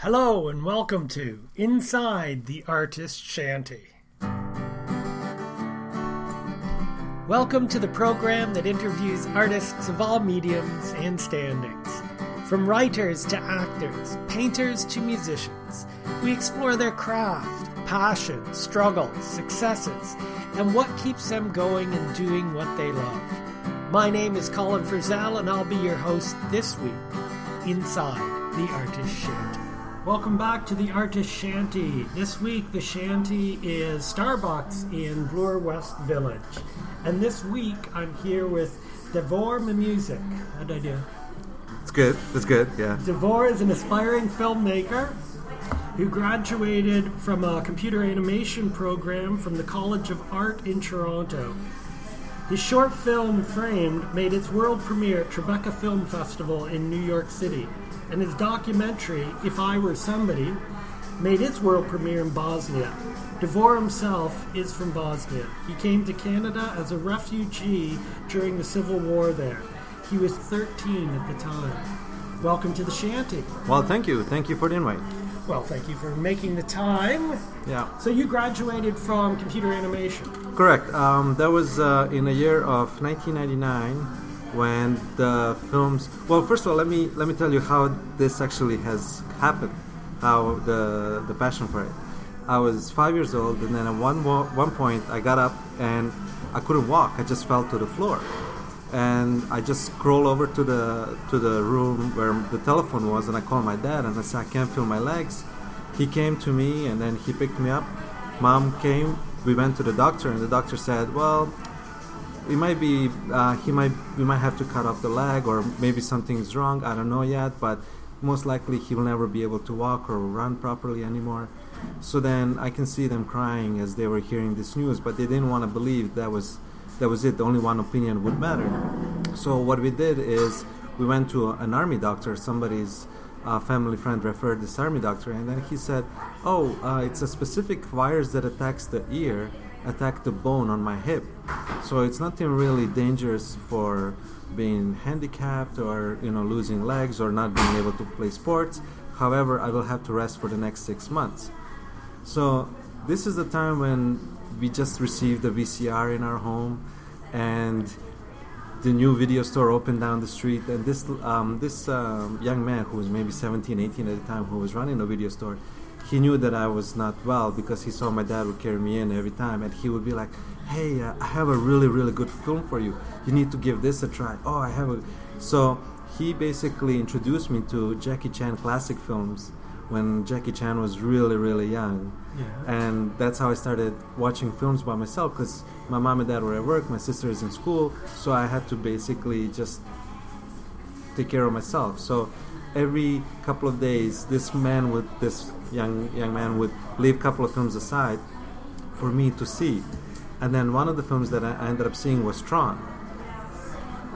Hello and welcome to Inside the Artist Shanty. Welcome to the program that interviews artists of all mediums and standings. From writers to actors, painters to musicians, we explore their craft, passion, struggles, successes, and what keeps them going and doing what they love. My name is Colin Frizzell, and I'll be your host this week inside the Artist Shanty. Welcome back to the Artist Shanty. This week, the shanty is Starbucks in Bloor West Village. And this week, I'm here with Devor Music. How'd I do? It's good. It's good. Yeah. Devor is an aspiring filmmaker who graduated from a computer animation program from the College of Art in Toronto. His short film, Framed, made its world premiere at Tribeca Film Festival in New York City, and his documentary, If I Were Somebody, made its world premiere in Bosnia. Devor himself is from Bosnia. He came to Canada as a refugee during the Civil War there. He was 13 at the time. Welcome to the shanty. Well, thank you. Thank you for the invite. Well, thank you for making the time. Yeah. So you graduated from computer animation. Correct. Um, that was uh, in a year of 1999 when the films. Well, first of all, let me let me tell you how this actually has happened. How the the passion for it. I was five years old, and then at one one point I got up and I couldn't walk. I just fell to the floor, and I just crawled over to the to the room where the telephone was, and I called my dad, and I said I can't feel my legs. He came to me, and then he picked me up. Mom came. We went to the doctor, and the doctor said, "Well, it might be uh, he might we might have to cut off the leg, or maybe something's wrong. I don't know yet, but most likely he will never be able to walk or run properly anymore." So then I can see them crying as they were hearing this news, but they didn't want to believe that was that was it. Only one opinion would matter. So what we did is we went to an army doctor. Somebody's uh, family friend referred this army doctor, and then he said, "Oh, uh, it's a specific virus that attacks the ear, attack the bone on my hip. So it's nothing really dangerous for being handicapped or you know losing legs or not being able to play sports. However, I will have to rest for the next six months." So this is the time when we just received a VCR in our home, and the new video store opened down the street. And this um, this um, young man who was maybe 17, 18 at the time, who was running the video store, he knew that I was not well because he saw my dad would carry me in every time, and he would be like, "Hey, uh, I have a really really good film for you. You need to give this a try." Oh, I have a so. He basically introduced me to Jackie Chan classic films when Jackie Chan was really, really young. Yeah. And that's how I started watching films by myself because my mom and dad were at work, my sister is in school, so I had to basically just take care of myself. So every couple of days, this man would, this young young man would leave a couple of films aside for me to see. And then one of the films that I I ended up seeing was Tron.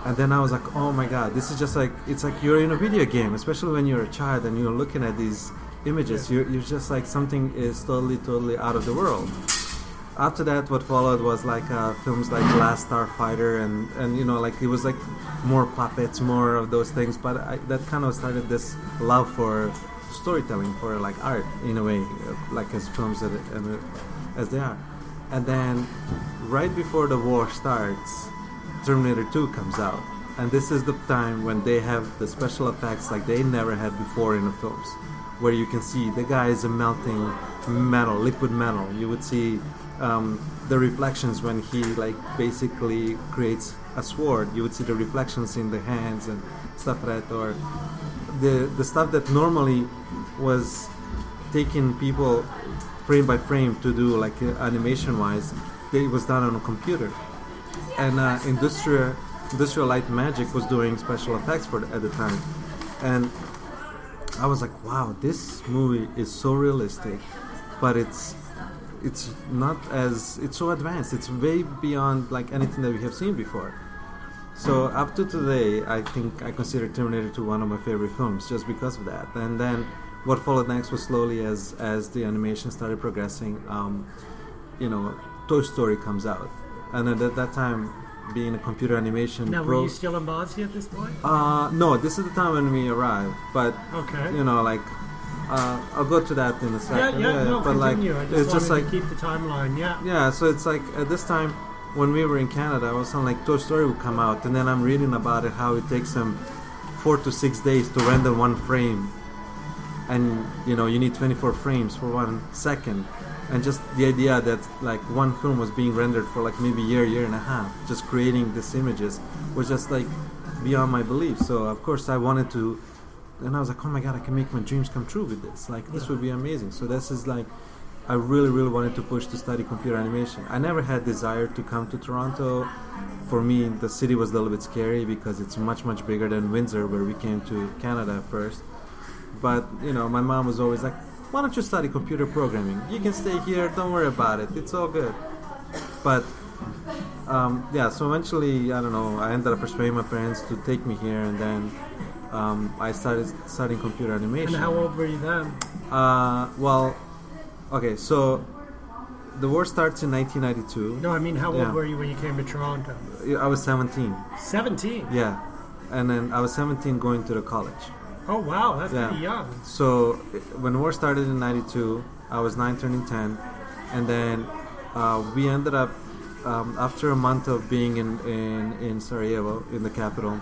And then I was like, oh my god, this is just like, it's like you're in a video game, especially when you're a child and you're looking at these images. You're, you're just like, something is totally, totally out of the world. After that, what followed was like uh, films like Last Starfighter, and, and you know, like it was like more puppets, more of those things. But I, that kind of started this love for storytelling, for like art in a way, like as films that, uh, as they are. And then, right before the war starts, Terminator 2 comes out. And this is the time when they have the special effects like they never had before in the films. Where you can see the guy is a melting metal, liquid metal. You would see um, the reflections when he like basically creates a sword. You would see the reflections in the hands and stuff like that. Or the, the stuff that normally was taking people frame by frame to do like uh, animation wise, it was done on a computer and uh, industrial industrial light magic was doing special effects for the, at the time. And i was like wow this movie is so realistic but it's it's not as it's so advanced. It's way beyond like anything that we have seen before. So up to today i think i consider terminator 2 one of my favorite films just because of that. And then what followed next was slowly as as the animation started progressing um, you know toy story comes out and at that time being a computer animation Now, pro were you still in Bosnia at this point? uh no this is the time when we arrived but Okay. you know like uh, I'll go to that in a Yeah, second. yeah, no, but like continue. I just it's just wanted like to keep the timeline. Yeah. yeah, so it's like at this time when we were in Canada, I was on like Toy Story would come out, and then I'm reading about it how it takes them four to six days to render one frame, and you know you need 24 frames for one second, and just the idea that like one film was being rendered for like maybe a year, year and a half, just creating these images was just like beyond my belief. So of course I wanted to, and I was like, oh my god, I can make my dreams come true with this. Like this Yeah. would be amazing. So this is like. I really, really wanted to push to study computer animation. I never had desire to come to Toronto. For me, the city was a little bit scary because it's much, much bigger than Windsor, where we came to Canada first. But you know, my mom was always like, "Why don't you study computer programming? You can stay here. Don't worry about it. It's all good." But um, yeah, so eventually, I don't know. I ended up persuading my parents to take me here, and then um, I started studying computer animation. And how old were you then? Uh, well, okay, so the war starts in 1992. No, I mean, how old Yeah. were you when you came to Toronto? I was 17. 17. Yeah, and then I was 17 going to the college. Oh, wow. That's Yeah. pretty young. So when war started in '92, I was nine, turning 10, and then uh, we ended up um, after a month of being in, in, in Sarajevo, in the capital.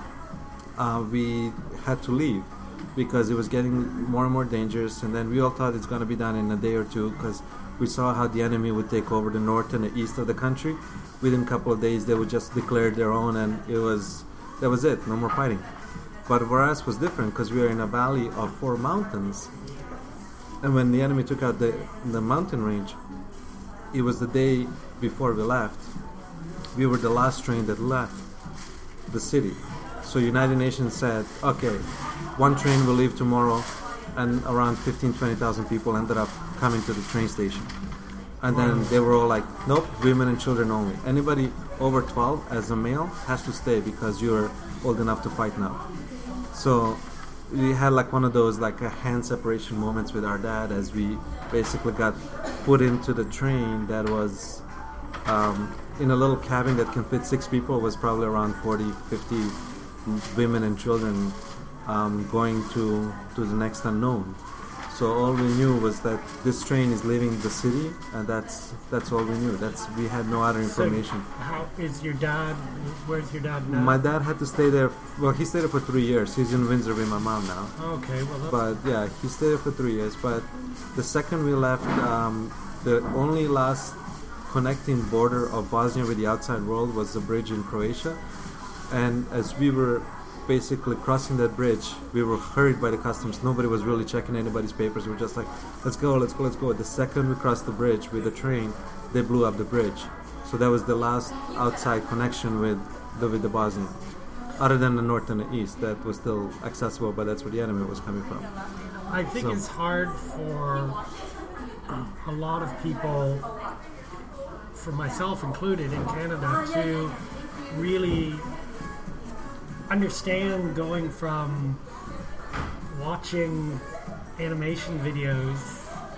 Uh, we had to leave because it was getting more and more dangerous, and then we all thought it's going to be done in a day or two because we saw how the enemy would take over the north and the east of the country. Within a couple of days, they would just declare their own, and it was that was it. No more fighting. But for us was different because we were in a valley of four mountains. And when the enemy took out the, the mountain range, it was the day before we left. We were the last train that left the city. So United Nations said, okay, one train will leave tomorrow, and around 15, 20,000 people ended up coming to the train station. And then they were all like, nope, women and children only. Anybody over 12 as a male has to stay because you're old enough to fight now. So we had like one of those like a hand separation moments with our dad as we basically got put into the train that was um, in a little cabin that can fit six people. Was probably around 40 50 women and children um, going to to the next unknown so all we knew was that this train is leaving the city and that's that's all we knew that's we had no other So, information how is your dad? Where's your dad now? my dad had to stay there well he stayed there for three years he's in windsor with my mom now Okay, well, that's, but yeah, he stayed there for three years. But the second we left, um, the only last connecting border of Bosnia with the outside world was the bridge in Croatia. And as we were basically crossing that bridge, we were hurried by the customs. Nobody was really checking anybody's papers. We were just like, let's go, let's go, let's go. The second we crossed the bridge with the train, they blew up the bridge. So that was the last outside connection with the, with the Bosnia. Other than the north and the east, that was still accessible, but that's where the enemy was coming from. I think so- it's hard for a lot of people, for myself included in Canada, to really understand going from watching animation videos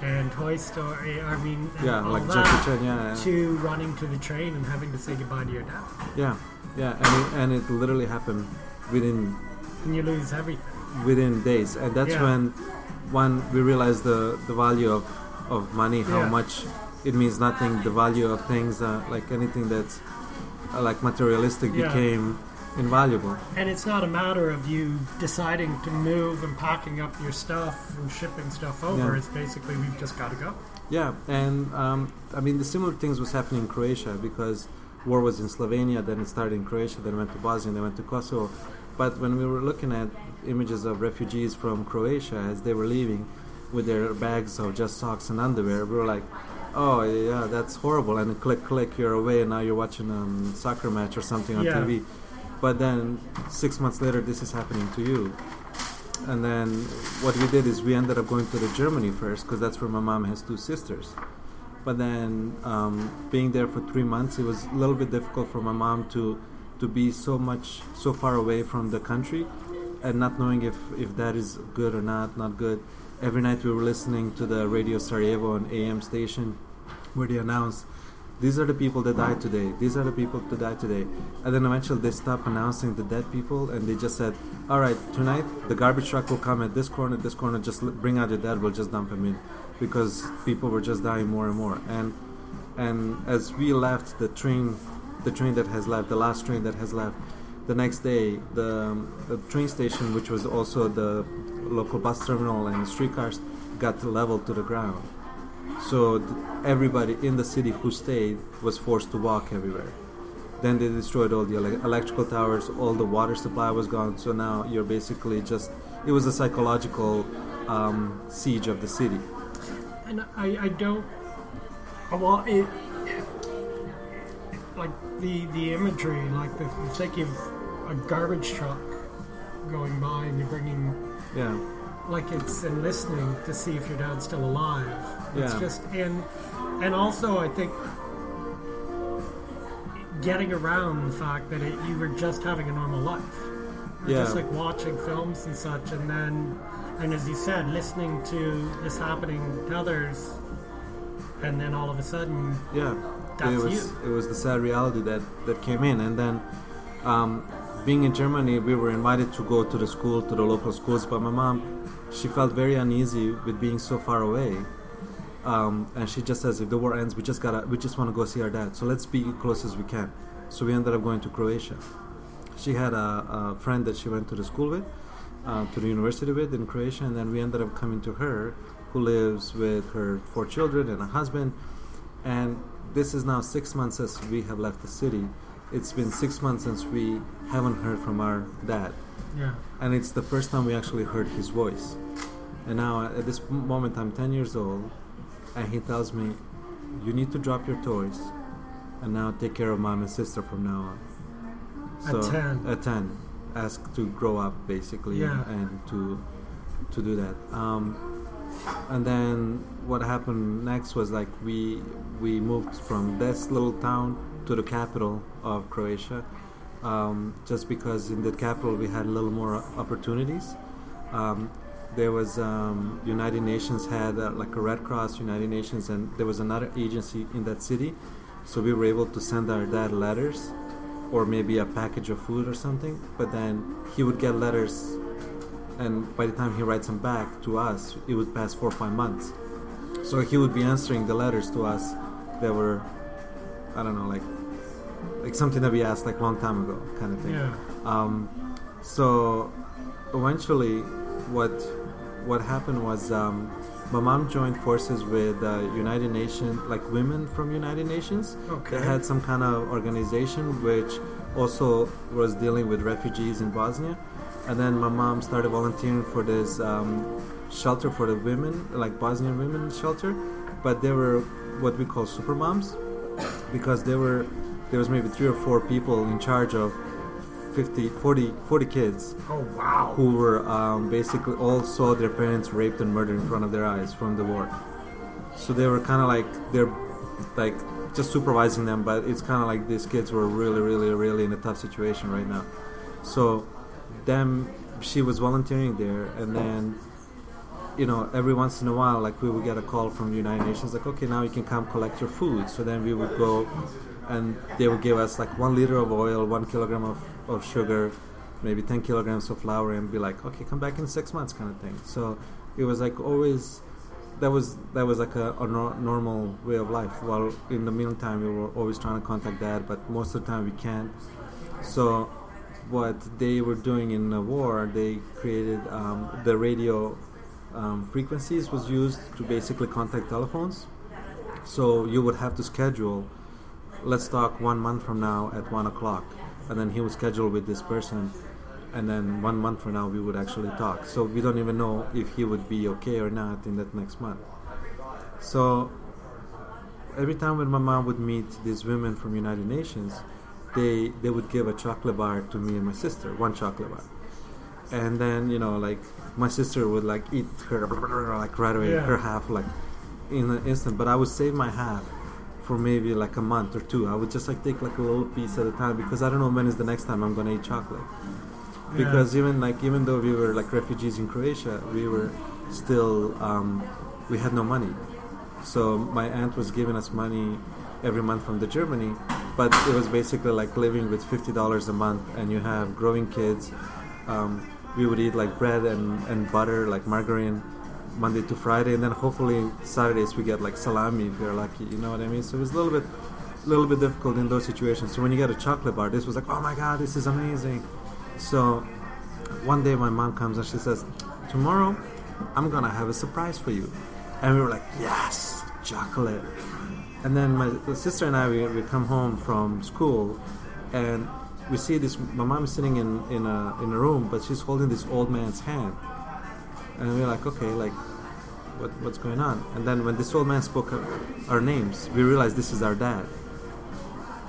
and Toy Story, I mean, Yeah, like that, Jackie Chan. Yeah, yeah, to running to the train and having to say goodbye to your dad. yeah, yeah, and it, and it literally happened within And you lose everything. within days, and that's Yeah. when when we realized the the value of of money, how Yeah. much it means nothing. The value of things, uh, like anything that's uh, like materialistic, became invaluable. And it's not a matter of you deciding to move and packing up your stuff and shipping stuff over. Yeah. It's basically we've just got to go. Yeah, and um, I mean the similar things was happening in Croatia because war was in Slovenia, then it started in Croatia, then it went to Bosnia, then it went to Kosovo. But when we were looking at images of refugees from Croatia as they were leaving with their bags of just socks and underwear, we were like, "Oh yeah, that's horrible!" And click, click, you're away, and now you're watching a um, soccer match or something on Yeah. TV. But then six months later, this is happening to you. And then what we did is we ended up going to the Germany first because that's where my mom has two sisters. But then um, being there for three months, it was a little bit difficult for my mom to to be so much so far away from the country and not knowing if if that is good or not, not good. Every night we were listening to the Radio Sarajevo, an AM station, where they announced these are the people that died today. These are the people that died today. And then eventually they stopped announcing the dead people and they just said, all right, tonight the garbage truck will come at this corner, this corner, just bring out your dead, we'll just dump them in. Because people were just dying more and more. And and as we left the train, the train that has left, the last train that has left, the next day, the, the train station, which was also the local bus terminal and streetcars, got leveled to the ground. So th- everybody in the city who stayed was forced to walk everywhere. Then they destroyed all the ele- electrical towers, all the water supply was gone. So now you're basically just, it was a psychological um, siege of the city. And I, I don't. Well, it, like the the imagery, like the, the thinking of a garbage truck going by and you're bringing, Yeah, like it's and listening to see if your dad's still alive. It's Yeah. just and and also I think getting around the fact that it, you were just having a normal life. You're Yeah. Just like watching films and such, and then, and as you said, listening to this happening to others, and then all of a sudden, yeah. That's it was you. it was the sad reality that that came in, and then um, being in Germany, we were invited to go to the school, to the local schools, but my mom, she felt very uneasy with being so far away. Um, and she just says, if the war ends, we just gotta, we just want to go see our dad. So let's be close as we can. So we ended up going to Croatia. She had a, a friend that she went to the school with, uh, to the university with in Croatia, and then we ended up coming to her, who lives with her four children and a husband. And this is now six months since we have left the city. It's been six months since we haven't heard from our dad yeah, and it's the first time we actually heard his voice. And now, at this moment, I'm 10 years old, and he tells me, "You need to drop your toys, and now take care of mom and sister from now on." At 10. At 10, ask to grow up basically, Yeah. and to to do that. Um, and then what happened next was like we we moved from this little town to the capital of Croatia, um, just because in the capital we had a little more opportunities. Um, there was um, United Nations had uh, like a Red Cross, United Nations, and there was another agency in that city, so we were able to send our dad letters, or maybe a package of food or something. But then he would get letters, and by the time he writes them back to us, it would pass four or five months. So he would be answering the letters to us that were, I don't know, like like something that we asked like long time ago, kind of thing. yeah, Um, so eventually, what what happened was um, my mom joined forces with uh, United Nations, like women from United Nations. Okay. They had some kind of organization which also was dealing with refugees in Bosnia, and then my mom started volunteering for this um, shelter for the women, like Bosnian women shelter, but they were what we call super moms because there were there was maybe three or four people in charge of 50 40, 40 kids. Oh wow, who were um, basically all saw their parents raped and murdered in front of their eyes from the war. So they were kind of like they're like just supervising them but it's kind of like these kids were really really really in a tough situation right now. So them she was volunteering there and then you know every once in a while like we would get a call from the united nations like okay now you can come collect your food. So then we would go and they would give us like one liter of oil one kilogram of, of sugar maybe 10 kilograms of flour and be like okay come back in six months kind of thing. So it was like always that was that was like a, a nor- normal way of life. While in the meantime we were always trying to contact dad but most of the time we can't. So what they were doing in the war they created um, the radio um, frequencies was used to basically contact telephones. So you would have to schedule let's talk one month from now at one o'clock and then he would schedule with this person and then one month from now we would actually talk. So we don't even know if he would be okay or not in that next month. So every time when my mom would meet these women from united nations they they would give a chocolate bar to me and my sister one chocolate bar. And then you know like my sister would like eat her like right away Yeah. her half like in an instant but i would save my half for maybe like a month or two i would just like take like a little piece at a time because i don't know when is the next time i'm gonna eat chocolate Yeah. because even like even though we were like refugees in croatia we were still um, we had no money so my aunt was giving us money every month from the Germany, but it was basically like living with fifty dollars a month, and you have growing kids. Um, we would eat like bread and, and butter, like margarine, Monday to Friday, and then hopefully Saturdays we get like salami if you're lucky. You know what I mean? So it was a little bit, a little bit difficult in those situations. So when you get a chocolate bar, this was like, oh my god, this is amazing. So one day my mom comes and she says, tomorrow I'm gonna have a surprise for you, and we were like, yes, chocolate. And then my sister and I we, we come home from school, and we see this. My mom is sitting in in a in a room, but she's holding this old man's hand, and we're like, okay, like, what what's going on? And then when this old man spoke our names, we realized this is our dad,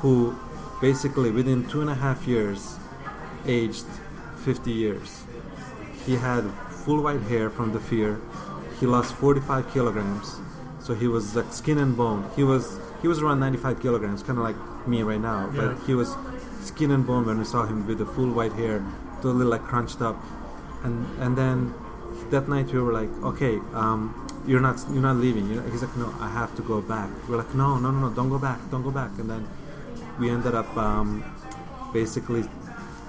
who basically within two and a half years, aged 50 years. He had full white hair from the fear. He lost 45 kilograms, so he was like skin and bone. He was he was around 95 kilograms, kind of like me right now, Yeah. but he was skin and bone when we saw him with the full white hair, totally like crunched up. And and then that night we were like, okay, um, you're not you're not leaving. You know? He's like, no, I have to go back. We're like, no, no, no, no, don't go back, don't go back. And then we ended up um, basically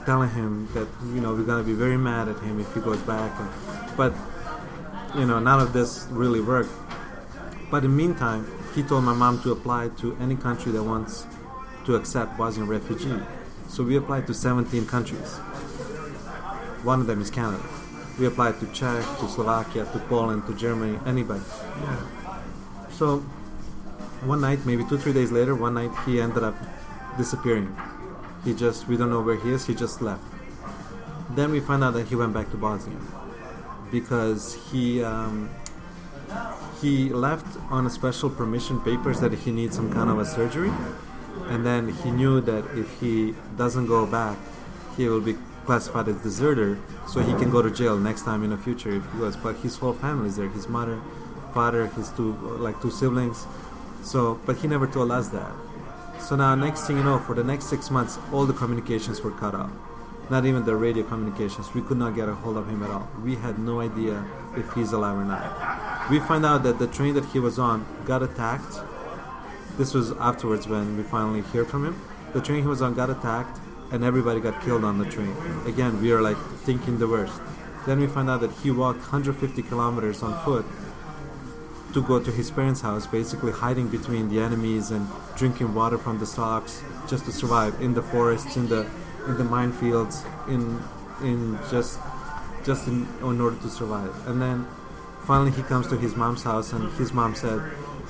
telling him that you know we're gonna be very mad at him if he goes back. And, but you know none of this really worked. But in the meantime, he told my mom to apply to any country that wants to accept Bosnian refugee. So we applied to 17 countries. One of them is Canada. We applied to Czech, to Slovakia, to Poland, to Germany, anybody. Yeah. So one night, maybe two, three days later, one night he ended up disappearing. He just, we don't know where he is, he just left. Then we found out that he went back to Bosnia because he um, he left on a special permission papers that he needs some kind of a surgery, and then he knew that if he doesn't go back, he will be classified as deserter, so he can go to jail next time in the future if he goes. But his whole family is there: his mother, father, his two like two siblings. So, but he never told us that. So now, next thing you know, for the next six months, all the communications were cut off. Not even the radio communications. We could not get a hold of him at all. We had no idea if he's alive or not. We find out that the train that he was on got attacked. This was afterwards when we finally heard from him. The train he was on got attacked, and everybody got killed on the train. Again, we are like thinking the worst. Then we find out that he walked 150 kilometers on foot to go to his parents' house, basically hiding between the enemies and drinking water from the socks just to survive in the forests, in the in the minefields, in in just just in, in order to survive. And then finally he comes to his mom's house, and his mom said,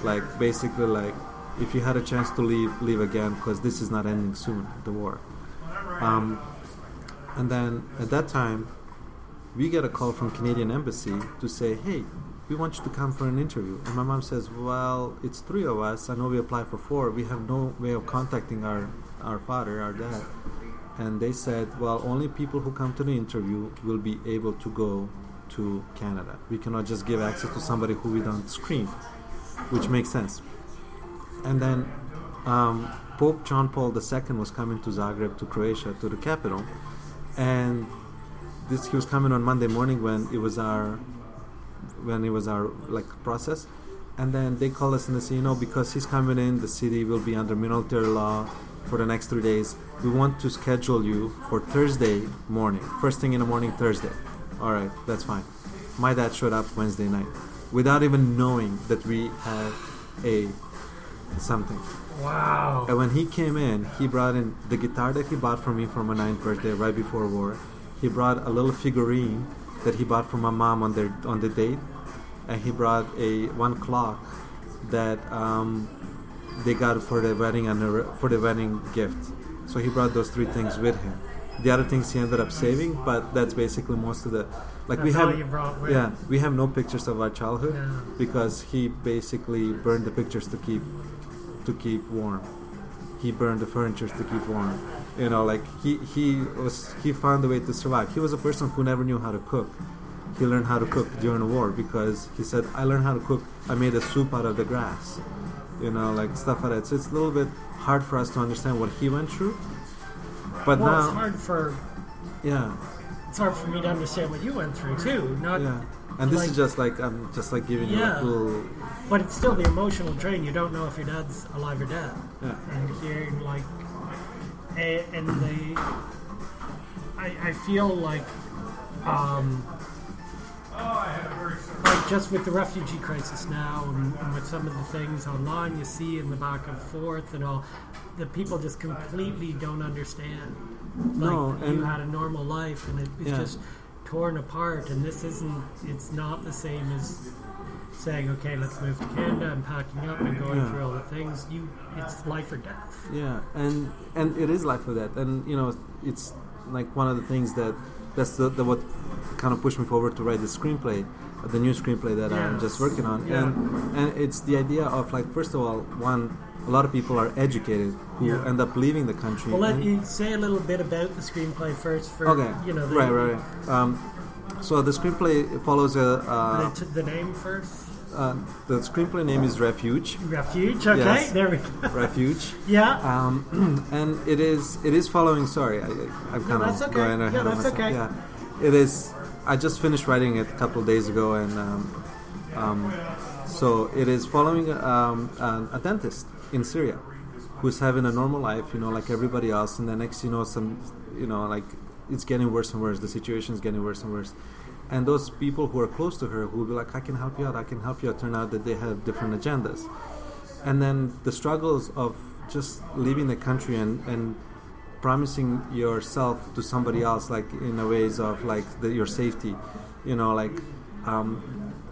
like basically like, if you had a chance to leave, leave again, because this is not ending soon, the war. Um, and then at that time, we get a call from Canadian Embassy to say, hey, we want you to come for an interview. And my mom says, well, it's three of us. I know we applied for four. We have no way of contacting our, our father, our dad. And they said, well, only people who come to the interview will be able to go to Canada. We cannot just give access to somebody who we don't screen, which makes sense. And then um, Pope John Paul II was coming to Zagreb, to Croatia, to the capital. And this he was coming on Monday morning when it was our when it was our like process. And then they call us and they say you know because he's coming in the city will be under military law for the next three days. We want to schedule you for thursday morning. First thing in the morning thursday. All right that's fine. My dad showed up wednesday night without even knowing that we had a something Wow. and when he came in, he brought in the guitar that he bought for me for my ninth birthday, right before war. He brought a little figurine that he bought for my mom on their on the date, and he brought a one clock that um, they got for the wedding and for the wedding gift. So he brought those three things with him. The other things he ended up saving, but that's basically most of the like we have. all you brought with. Yeah, we have no pictures of our childhood because he basically burned the pictures to keep to keep warm. He burned the furniture to keep warm. You know, like he he was he found a way to survive. He was a person who never knew how to cook. He learned how to cook during the war because he said, "I learned how to cook. I made a soup out of the grass." You know, like stuff like that. So it's a little bit hard for us to understand what he went through. But Well, it's now, hard for yeah, it's hard for me to understand what you went through too. Not yeah. And this Like- is just like I'm just like giving you a cool. but it's still the emotional drain. You don't know if your dad's alive or dead. Yeah. and hearing like and they I, I feel like um Oh I had to worry like just with the refugee crisis now and, and with some of the things online you see in the back and forth and all the people just completely don't understand like No, you had a normal life and it, it's Yeah. just torn apart and this isn't it's not the same as saying okay let's move to canada and packing up and going Yeah. through all the things. You it's life or death. Yeah, and and it is life or death, and you know, it's like one of the things that that's the, the what kind of pushed me forward to write the screenplay, the new screenplay that I'm just working on, Yeah. and and it's the idea of like first of all, one, a lot of people are educated who Yeah. end up leaving the country. Well, let you say a little bit about the screenplay first. For okay, you know, the, right, right, right. Um, so the screenplay follows a. Uh, The, the name first. uh, the screenplay name is Refuge. Refuge. Okay, Yes. there we go. Refuge. Yeah. Um, and it is it is following. Sorry, I, I'm kind that's of okay. going ahead Yeah, of that's myself. okay. Yeah, it is. I just finished writing it a couple of days ago, and um, um, so it is following um, a dentist in Syria who's having a normal life, you know, like everybody else, and the next, you know, some, you know, like it's getting worse and worse. The situation is getting worse and worse. And those people who are close to her, who will be like, "I can help you out. I can help you out," turn out that they have different agendas and then the struggles of just leaving the country and, and promising yourself to somebody else like in a ways of like the, your safety you know like um,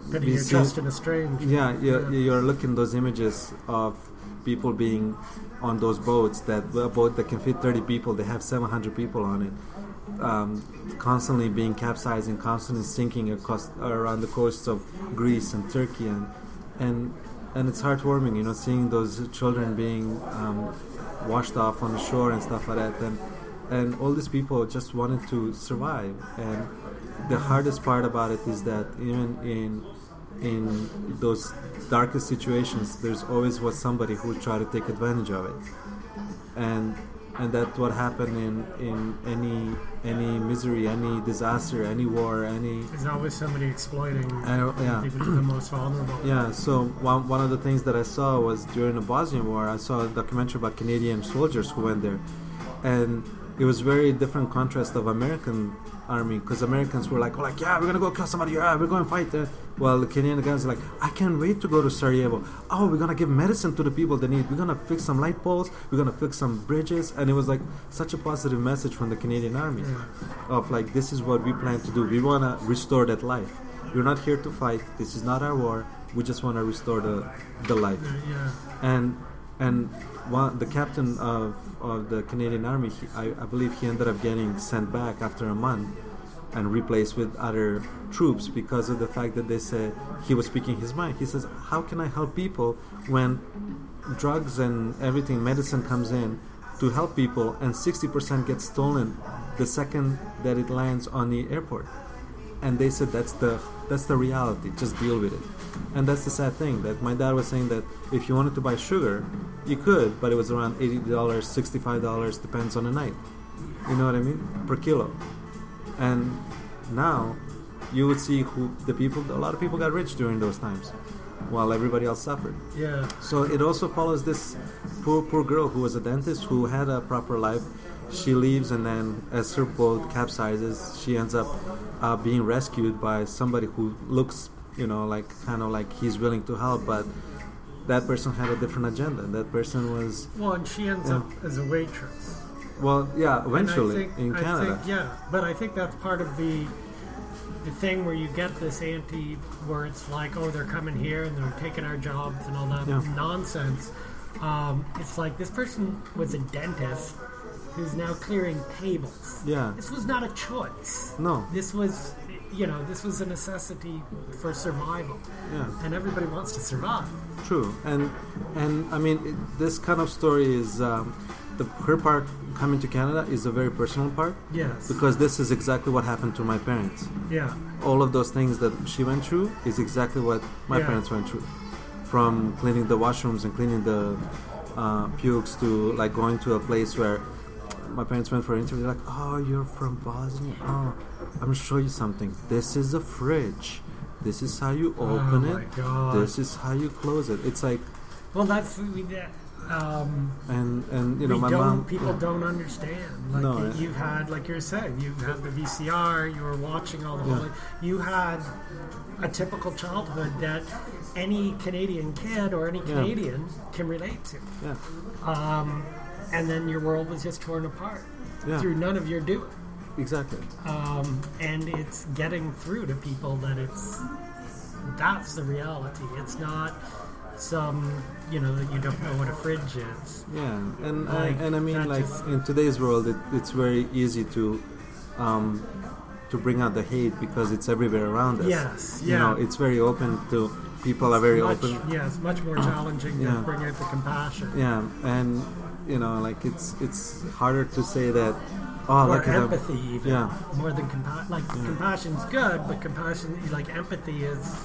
Putting your trust in a stranger. yeah you're, Yeah. you're looking those images of people being on those boats that a boat that can fit 30 people they have 700 people on it. Um, constantly being capsized and constantly sinking across around the coasts of Greece and Turkey and and and it's heartwarming you know seeing those children being um, washed off on the shore and stuff like that. And and all these people just wanted to survive. And the hardest part about it is that even in in those darkest situations there's always was somebody who would try to take advantage of it and and that's what happened in in any any misery any disaster any war any There's always somebody exploiting uh, yeah even the most vulnerable. yeah, so one, one of the things that I saw was during the Bosnian War, I saw a documentary about Canadian soldiers who went there. And it was very different contrast of American army because Americans were like, oh, like, yeah, we're to go kill somebody, yeah, we're going to fight. Uh, while the Canadian guys are like, I can't wait to go to Sarajevo. Oh, we're to give medicine to the people they need. We're to fix some light poles. We're to fix some bridges. And it was like such a positive message from the Canadian army of like, this is what we plan to do. We want to restore that life. We're not here to fight. This is not our war. We just want to restore the the life. Yeah. And and one, the captain of, of the Canadian Army, he, I, I believe he ended up getting sent back after a month and replaced with other troops because of the fact that they said he was speaking his mind. He says, "How can I help people when drugs and everything, medicine comes in to help people, and 60% gets stolen the second that it lands on the airport?" And they said that's the that's the reality. Just deal with it. And that's the sad thing that my dad was saying that if you wanted to buy sugar you could but it was around $80 $65 depends on the night. You know what i mean? Per kilo. And now you would see who the people a lot of people got rich during those times while everybody else suffered. Yeah. so it also follows this poor poor girl who was a dentist who had a proper life. She leaves and then as her boat capsizes, she ends up uh, being rescued by somebody who looks, you know, like kind of like he's willing to help, but that person had a different agenda. That person was Well, and she ends up as a waitress. well, yeah, eventually think- in I Canada. think- yeah, but I think that's part of the the thing where you get this anti, where it's like, oh, they're coming here and they're taking our jobs and all that Yeah. nonsense. Um, it's like this person was a dentist who's now clearing tables. Yeah. This was not a choice. No. This was, you know, this was a necessity for survival. Yeah. And everybody wants to survive. True, and and I mean it, this kind of story is um, the her part coming to Canada is a very personal part Yes. because this is exactly what happened to my parents. yeah. all of those things that she went through is exactly what my Yeah. parents went through from cleaning the washrooms and cleaning the uh, pukes to like going to a place where my parents went for an interview like oh you're from bosnia oh i'm gonna show you something this is a fridge This is how you open oh my it. god. This is how you close it. It's like well, that's we, um, and and you know my mom. people yeah. don't understand. Like No, yeah. you've had, like you're saying, you've had the VCR. You were watching all the Yeah. whole. You had a typical childhood that any Canadian kid or any. Canadian can relate to. Yeah, Um, and then your world was just torn apart yeah, through none of your doing. exactly. Um, and it's getting through to people that it's that's the reality. It's not some you know that you don't know what a fridge is. Yeah, and Like, I, and I mean, like just- in today's world, it, it's very easy to um, to bring out the hate because it's everywhere around us. Yes, You yeah. know, it's very open to people are very much, open. Yeah, it's much more challenging Yeah. to bring out the compassion. Yeah, and you know, like it's it's harder to say that. Oh, Or look at empathy, even Yeah. more than compassion. Like compassion's good, but compassion, like empathy, is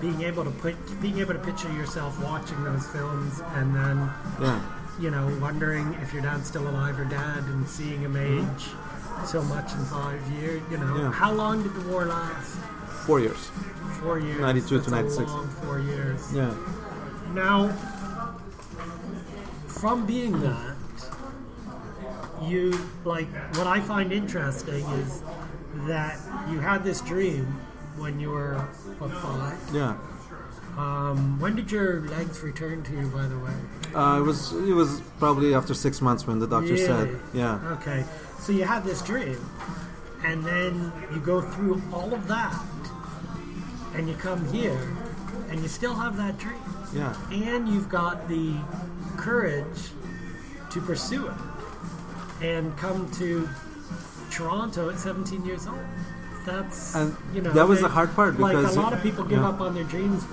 being able to put, being able to picture yourself watching those films, and then Yeah, you know, wondering if your dad's still alive or dead, and seeing him mm-hmm. age so much in five years. You know, Yeah. how long did the war last? four years. Four years. 92 That's to a 96. long four years. Yeah, Now, from being that, you like what I find interesting is that you had this dream when you were what five. yeah. Um, when did your legs return to you, by the way? Uh, it was it was probably after six months when the doctor said, yeah, Okay, so you had this dream, and then you go through all of that, and you come here, and you still have that dream. Yeah, and you've got the courage to pursue it and come to Toronto at 17 years old. That's And you know that was they- the hard part like because a lot of people give yeah. up on their dreams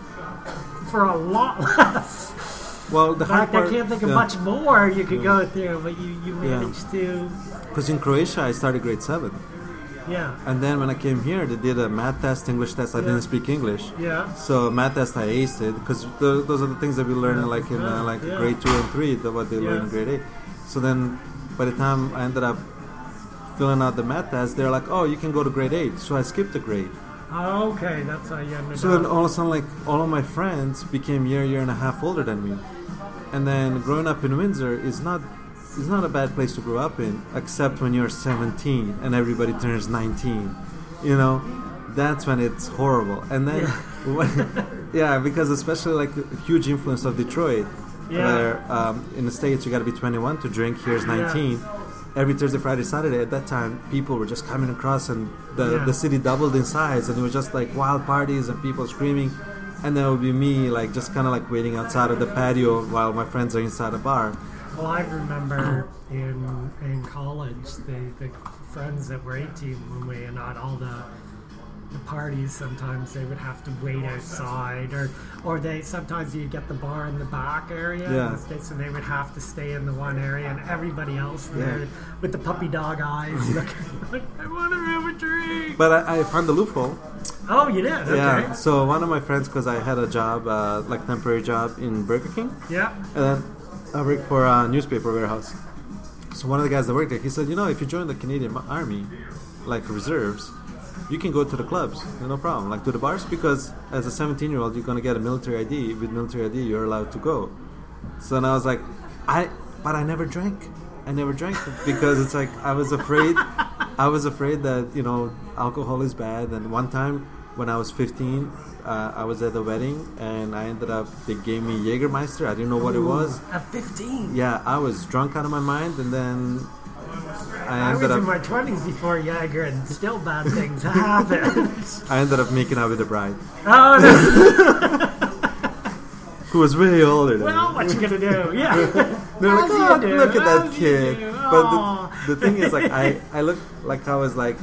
for a lot less. Well, the hard fact, I can't think of yeah. much more you could go through, but you you Yeah. managed to Because in Croatia, I started grade seven, yeah and then when I came here, they did a math test, English test. I Yeah. didn't speak English, yeah so math test I aced it because those are the things that we learn Yeah. like in uh, like Yeah. grade two and three, the, what they learn in grade eight. So then, by the time I ended up filling out the math test, they're like, "Oh, you can go to grade eight. So I skipped a grade. okay that's how you ended So then all of a sudden, like all of my friends became year, year and a half older than me. And then growing up in Windsor is not is not a bad place to grow up in, except when you're 17 and everybody turns 19. You know, that's when it's horrible. And then, yeah, because especially like a huge influence of Detroit, Yeah. where um, in the states you got to be 21 to drink. Here's 19. Every Thursday, Friday, Saturday. At that time, people were just coming across, and the Yeah. the city doubled in size, and it was just like wild parties and people screaming. And then it would be me, like just kind of like waiting outside of the patio while my friends are inside a bar. Well, I remember in in college, the, the friends that were 18 when we and at all the the parties, sometimes they would have to wait outside, or or they sometimes you get the bar in the back area, Yeah. so they would have to stay in the one area, and everybody else there Yeah. with the puppy dog eyes, looking like I want to have a drink. But I, I found the loophole. oh, you did, okay, Yeah. So one of my friends, because I had a job, uh, like temporary job in Burger King, yeah, and then I worked for a newspaper warehouse. So one of the guys that worked there, he said, you know, if you join the Canadian Army, like reserves, you can go to the clubs, no problem, like to the bars, because as a 17 year old, you're gonna get a military ID. With military ID, you're allowed to go. So then I was like, I, but I never drank. I never drank because it's like I was afraid. I was afraid that you know alcohol is bad. And one time when I was 15, uh, I was at the wedding and I ended up. They gave me Jägermeister. I didn't know what it was. at 15. Yeah, I was drunk out of my mind, and then I I was ended in my 20s before Jäger, and still bad things happen. I ended up making out with the bride, oh, no. who was way older than Well, me. what you gonna do? Yeah. They're like, oh, do? look at that kid. But the, the thing is, like, I, I looked like I was like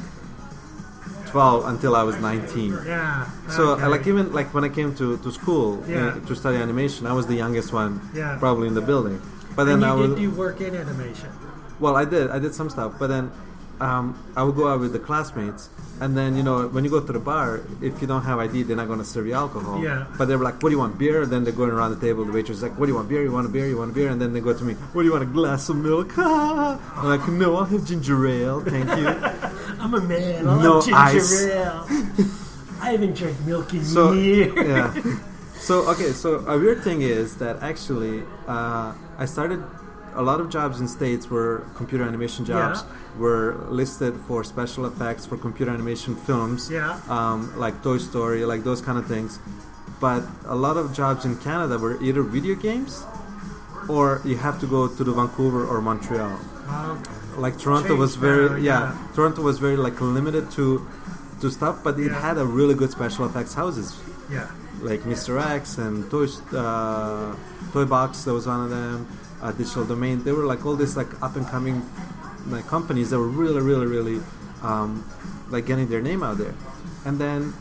12 until I was 19. Yeah. So, okay. I like, even like when I came to, to school uh, Yeah. to study animation, I was the youngest one, Yeah. probably in the building. But and then I you was, did do work in animation. well, I did, I did some stuff. But then um, I would go out with the classmates, and then you know when you go to the bar, if you don't have ID, they're not going to serve you alcohol. Yeah. But they're like, "What do you want, beer?" Then they're going around the table. The waitress is like, "What do you want, beer? You want a beer? You want a beer?" And then they go to me, "What do you want, a glass of milk?" I'm like, "No, I'll have ginger ale, thank you." I'm a man. I No love ginger ice. ale. I haven't drank milk in So years. yeah. So okay, so a weird thing is that actually uh, I started a lot of jobs in states were computer animation jobs were listed for special effects for computer animation films, Yeah. um, like Toy Story, like those kind of things. But a lot of jobs in Canada were either video games or you have to go to the Vancouver or Montreal Okay. like Toronto Changed was very yeah. yeah. Toronto was very like limited to to stuff, but it Yeah. had a really good special effects houses Yeah. like Mr. X and Toy uh, Toy Box. That was one of them. Uh, Digital Domain. They were like all these like up and coming like companies that were really really really um, like getting their name out there, and then.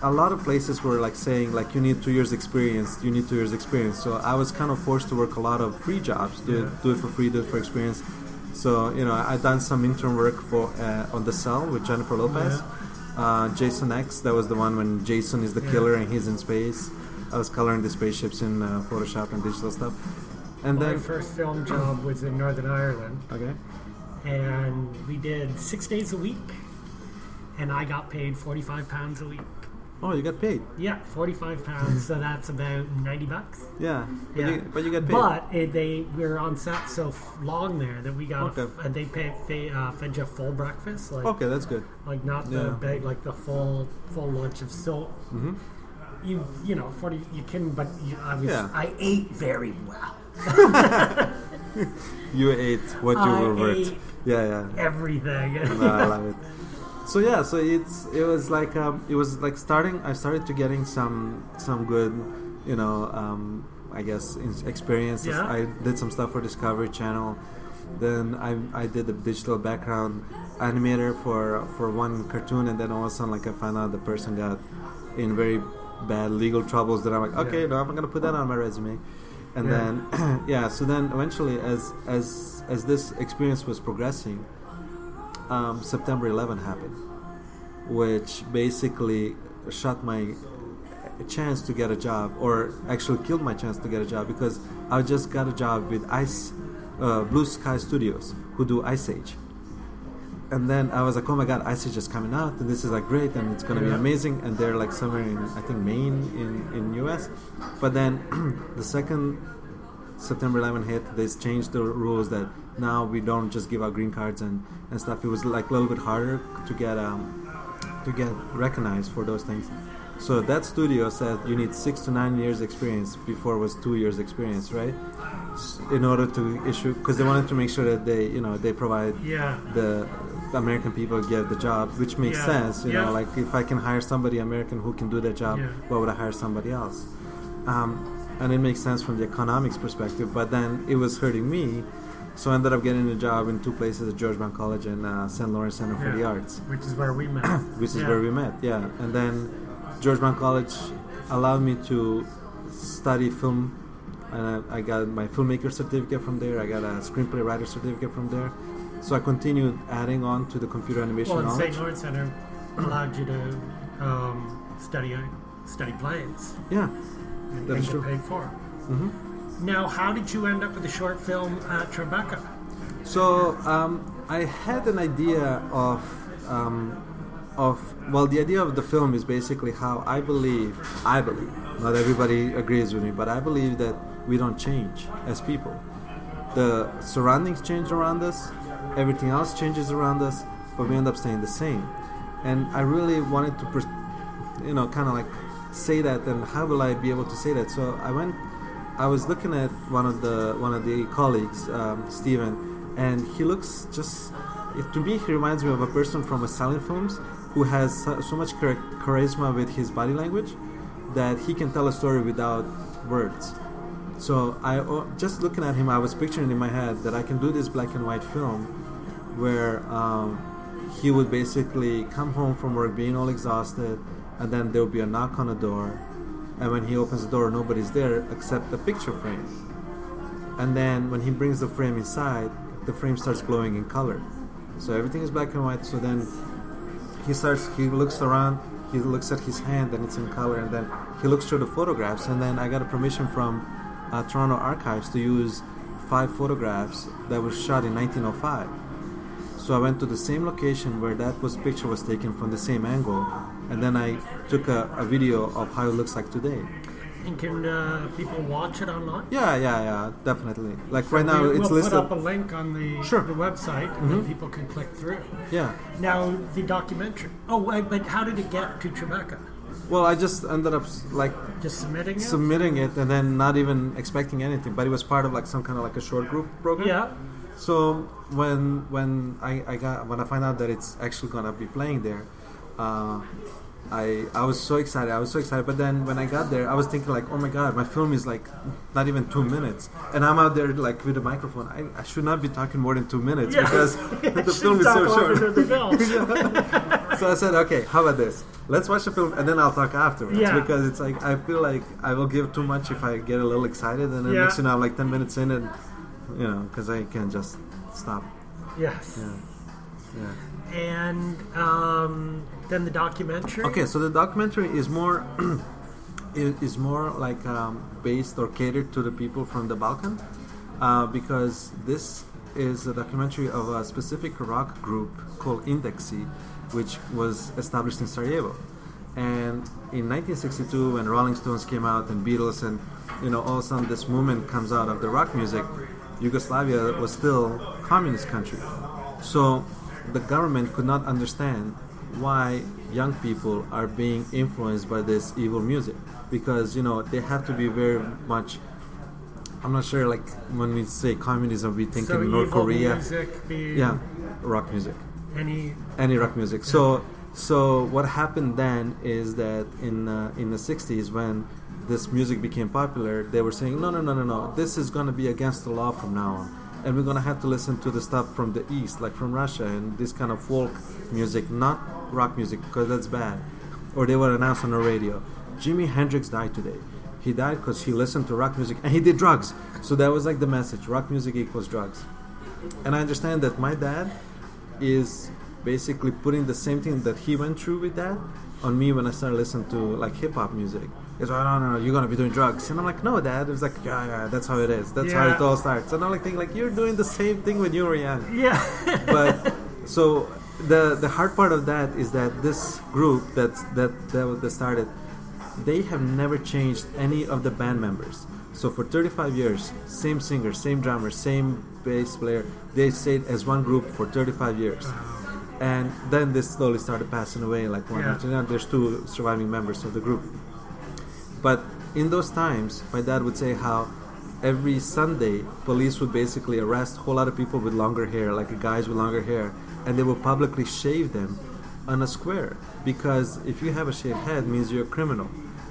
A lot of places were like saying like you need two years experience, you need two years experience. So I was kind of forced to work a lot of free jobs, do Yeah. it, do it for free, do it for experience. So you know, I done some intern work for uh, on the cell with Jennifer Lopez. Uh, Jason X, that was the one when Jason is the Yeah. killer and he's in space. I was coloring the spaceships in uh, Photoshop and digital stuff. And My then first film job was in Northern Ireland, okay, and we did six days a week, and I got paid forty-five pounds a week. oh, you got paid. Yeah, forty-five pounds. so that's about ninety bucks. Yeah, but, Yeah. You, but you got paid. But it, they we were on set so f- long there that we got Okay. a they pay, uh, fed you a full breakfast, like okay, that's good. like not the Yeah. big like the full full lunch of so hmm you you know forty you can but you, I was Yeah. I ate very well You ate what you I were worth. Yeah, yeah. everything. no, I love it. So yeah, so it's it was like um, it was like starting. I started to getting some some good, you know, um, I guess in- experience. Yeah. I did some stuff for Discovery Channel. Then I I did a digital background animator for for one cartoon, and then all of a sudden, like I found out the person got in very bad legal troubles. That I'm like, okay, Yeah. no, I'm not gonna put that on my resume. And Yeah. then yeah, so then eventually, as as as this experience was progressing, um, September 11 happened, which basically shut my chance to get a job, or actually killed my chance to get a job because I just got a job with Ice uh, Blue Sky Studios, who do Ice Age. And then I was like, oh my god, Ice Age just coming out, and this is like great, and it's gonna be amazing. And they're like somewhere in I think Maine in in US. But then the second September 11 hit, they changed the rules that now we don't just give out green cards and, and stuff. It was like a little bit harder to get um, to get recognized for those things. So that studio said you need six to nine years experience before it was two years experience, right? In order to issue, because they wanted to make sure that they, you know, they provide yeah. the American people get the job, which makes Yeah. sense. You Yeah. know, like if I can hire somebody American who can do that job, why would I hire somebody else? Um, and it makes sense from the economics perspective. But then it was hurting me, so I ended up getting a job in two places at George Brown College and uh, St. Lawrence Center for the Arts, Which is where we met. which is where we met. Yeah, and then George Brown College allowed me to study film. And I, I got my filmmaker certificate from there. I got a screenplay writer certificate from there. So I continued adding on to the computer animation Well, knowledge. St. Lawrence Center allowed you to um, study study plays Yeah. and, That and is true. paid for. it. hmm Now, how did you end up with a short film at Tribeca? So um, I had an idea of um, of well, the idea of the film is basically how I believe. I believe not everybody agrees with me, but I believe that we don't change as people. The surroundings change around us, everything else changes around us, but we end up staying the same. And I really wanted to, you know, kind of like say that. And how will I be able to say that? So I went. I was looking at one of the one of the colleagues, um, Steven, and he looks just. To me, he reminds me of a person from a silent films who has so, so much char- charisma with his body language that he can tell a story without words. So I o- just looking at him, I was picturing in my head that I can do this black and white film where um, he would basically come home from work being all exhausted, and then there would be a knock on the door, and when he opens the door, nobody's there except the picture frame. And then when he brings the frame inside, the frame starts glowing in color. So everything is black and white. So then he starts, he looks around, he looks at his hand, and it's in color, and then he looks through the photographs, and then I got a permission from uh, Toronto Archives to use five photographs that were shot in 1905. So I went to the same location where that was picture was taken from the same angle, and then I took a, a video of how it looks like today. And can uh, people watch it online? Yeah, yeah, yeah, definitely. Like right now, we, it's we'll listed. put up a link on the, Sure. Mm-hmm. the website, and then people can click through. yeah. Now the documentary. Oh, wait, but how did it get to Tribeca? Well, I just ended up like Just submitting it. submitting it and then not even expecting anything. But it was part of like some kind of like a short group program. yeah. So when when I, I got when I find out that it's actually gonna be playing there, uh, I I was so excited. I was so excited. But then when I got there, I was thinking like, oh my god, my film is like not even two minutes, and I'm out there like with a microphone. I, I should not be talking more than two minutes Yeah. because the film is so short. than the film. So I said, okay, how about this? Let's watch the film and then I'll talk afterwards Yeah. because it's like I feel like I will give too much if I get a little excited and then Yeah. next you know, I'm like ten minutes in and you know because I can't just stop. yes. Yeah. Yeah. And um, then the documentary. Okay, so the documentary is more is, is more like um, based or catered to the people from the Balkan uh, because this is a documentary of a specific rock group called Indexi, which was established in Sarajevo. And in 1962, when Rolling Stones came out and Beatles and you know all of a sudden this movement comes out of the rock music, Yugoslavia was still communist country. So the government could not understand why young people are being influenced by this evil music because you know they have to be very much I'm not sure like when we say communism we think So in North Korea. music yeah rock music. any any rock music. So so what happened then is that in uh, in the 60s when this music became popular they were saying no no no no no. This is going to be against the law from now on. And we're going to have to listen to the stuff from the east like from russia and this kind of folk music not rock music because that's bad. Or they would announce on the radio. Jimi hendrix died today. He died because he listened to rock music and he did drugs. So that was like the message. Rock music equals drugs. And i understand that my dad is basically putting the same thing that he went through with that on me when I started listening to like hip hop music. He's like, oh, no, no, no, you're gonna be doing drugs, and I'm like, no, dad. It's like, yeah, yeah, that's how it is. That's how it all starts. And I'm like thinking, like, you're doing the same thing when you were young. yeah. But so the the hard part of that is that this group that's that that, that started, they have never changed any of the band members. So for 35 years, same singer, same drummer, same bass player. They stayed as one group for 35 years. And then they slowly started passing away, like one Yeah. after another. There's two surviving members of the group. But in those times, my dad would say how every Sunday, police would basically arrest a whole lot of people with longer hair, like guys with longer hair, and they would publicly shave them on a square. Because if you have a shaved head, means you're a criminal.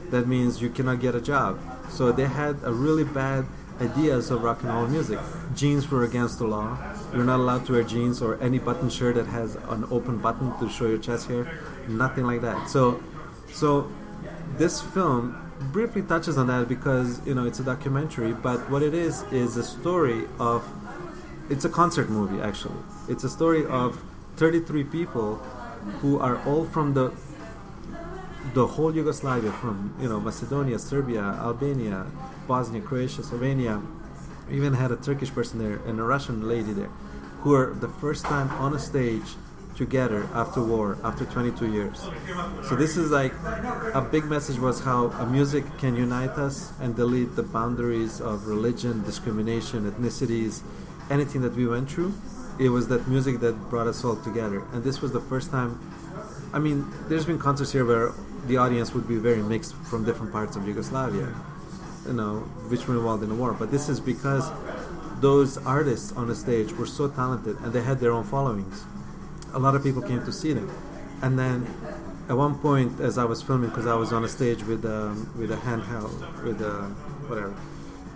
That means you cannot get a job. So they had a really bad ideas of rock and roll music. Jeans were against the law. You're not allowed to wear jeans or any button shirt that has an open button to show your chest hair. Nothing like that. So, so this film briefly touches on that because you know it's a documentary. But what it is is a story of. It's a concert movie actually. It's a story of 33 people who are all from the the whole Yugoslavia from you know Macedonia, Serbia, Albania, Bosnia, Croatia, Slovenia. Even had a Turkish person there and a Russian lady there, who are the first time on a stage together after war, after 22 years. So this is like a big message was how a music can unite us and delete the boundaries of religion, discrimination, ethnicities, anything that we went through. It was that music that brought us all together, and this was the first time I mean, there's been concerts here where the audience would be very mixed from different parts of Yugoslavia, you know, which were involved in the war. But this is because those artists on the stage were so talented and they had their own followings. A lot of people came to see them, and then at one point, as I was filming, because I was on a stage with um, with a handheld, with a whatever,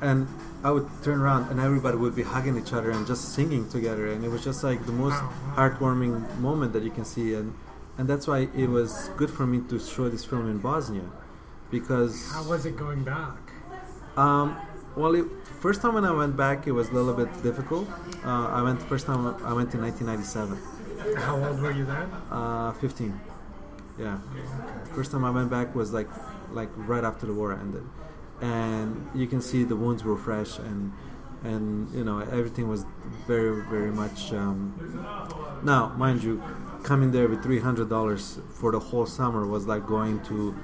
and I would turn around and everybody would be hugging each other and just singing together, and it was just like the most heartwarming moment that you can see, and and that's why it was good for me to show this film in Bosnia, because How was it going back? um, well, it, first time when I went back, it was a little bit difficult. Uh, I went first time I went in 1997, How old were you then? uh, 15. Yeah, first time I went back was like like right after the war ended, and you can see the wounds were fresh and and you know everything was very very much. Um, now, mind you, coming there with three hundred dollars for the whole summer was like going to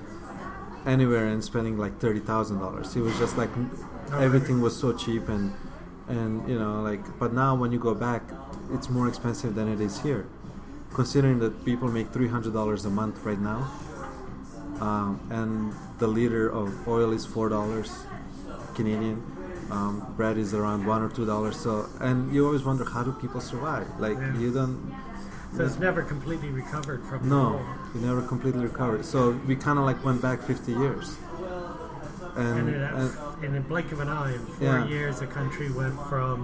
anywhere and spending like thirty thousand dollars. It was just like Oh, everything was so cheap and and you know like but now when you go back it's more expensive than it is here considering that people make $300 a month right now um, and the liter of oil is $4 canadian um, bread is around one or two dollars so and you always wonder how do people survive like Yeah. you don't So it's never completely recovered from no you never completely recovered so we kind of like went back 50 years And and, in a, and in a blink of an eye, in four Yeah. years, the country went from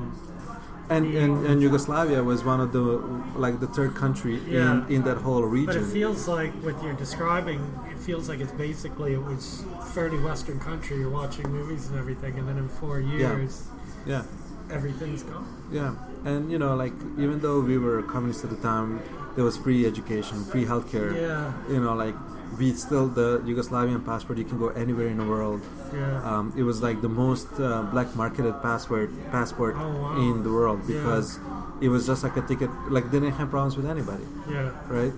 and, and, and Yugoslavia was one of the like the third country Yeah. in, in that whole region. But it feels like what you're describing, it feels like it's basically it was fairly Western country. You're watching movies and everything, and then in four years, yeah, everything's gone. yeah, and you know, like even though we were communists at the time, there was free education, free healthcare. Yeah, You know, like we still the Yugoslavian passport. You can go anywhere in the world. yeah. Um, it was like the most uh, black marketed passport passport Oh, wow. in the world Yeah. because it was just like a ticket. Like they didn't have problems with anybody. yeah, right?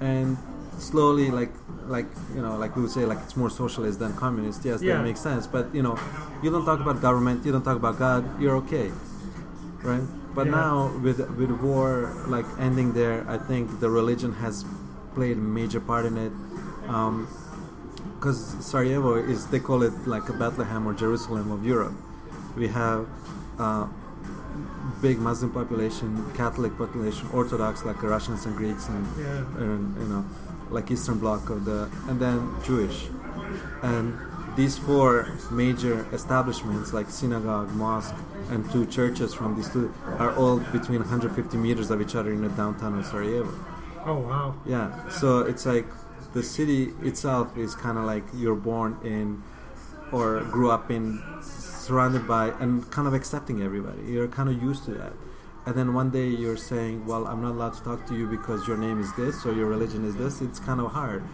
And slowly, like like you know, like we would say, like it's more socialist than communist. Yes, Yeah. that makes sense. But you know, you don't talk about government, you don't talk about God, you're okay, right? But Yeah. now with with war like ending there, I think the religion has played a major part in it. Because Sarajevo is, they call it like a Bethlehem or Jerusalem of Europe. We have uh, big Muslim population, Catholic population, Orthodox like the Russians and Greeks and yeah. and you know like eastern bloc of the and then jewish and these four major establishments like synagogue mosque and two churches from these two are all between 150 meters of each other in the downtown of sarajevo. Oh wow. yeah so it's like the city itself is kind of like you're born in or grew up in surrounded by and kind of accepting everybody. You're kind of used to that. And then one day you're saying well i'm not allowed to talk to you because your name is this or your religion is this. It's kind of hard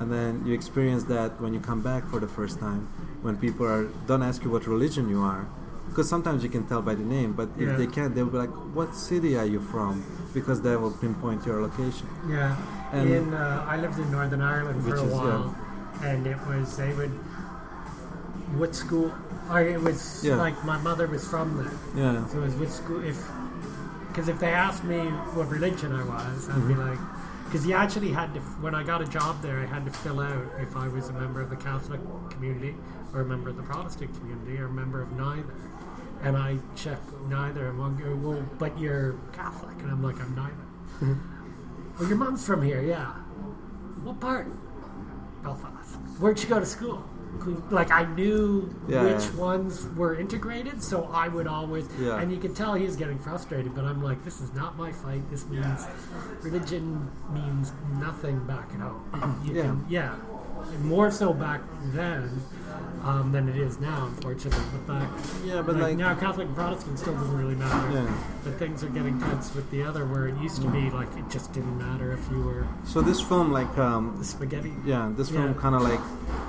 and then you experience that when you come back for the first time when people are don't ask you what religion you are because sometimes you can tell by the name but if Yeah. they can't they'll be like what city are you from because they will pinpoint your location Yeah. And- in uh, I lived in Northern Ireland for a is, yeah. while, and it was they would. What school? Or it was Yeah. like my mother was from there, yeah so it was which school? If because if they asked me what religion I was, I'd be Mhm. like, because you actually had to. When I got a job there, I had to fill out if I was a member of the Catholic community or a member of the Protestant community or a member of neither. And I checked neither, and one go, well, but you're Catholic, and I'm like, I'm neither. Well, your mom's from here, yeah. What part? Belfast. Where'd you go to school? Queen- Like I knew Yeah, which yeah. ones were integrated, so I would always. Yeah. And you could tell he was getting frustrated, but I'm like, this is not my fight. This means religion means nothing back at home. You Yeah. Can, yeah. And more so back then um, than it is now, unfortunately. But back, yeah but like, like now, Catholic and Protestant still doesn't really matter. yeah But things are getting tense with the other, where it used to be like it just didn't matter if you were so this film like um the spaghetti. yeah this film Yeah. kind of like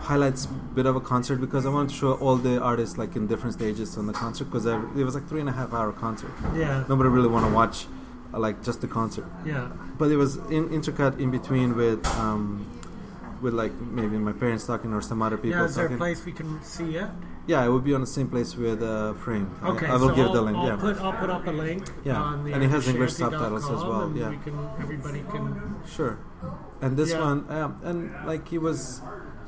highlights bit of a concert because i wanted to show all the artists like in different stages on the concert because it was like three and a half hour concert Yeah, nobody really want to watch uh, like just the concert yeah, but it was in, intercut in between with um with like maybe my parents talking or some other people yeah. Is there a talking place we can see it? yeah it would be on the same place with uh, frame I- Okay, i, will so give I'll, the link I'll yeah put I'll put up a link. Yeah, on the and it has English subtitles as well, yeah. we can everybody can. Sure. And this Yeah. one, um, and like he was,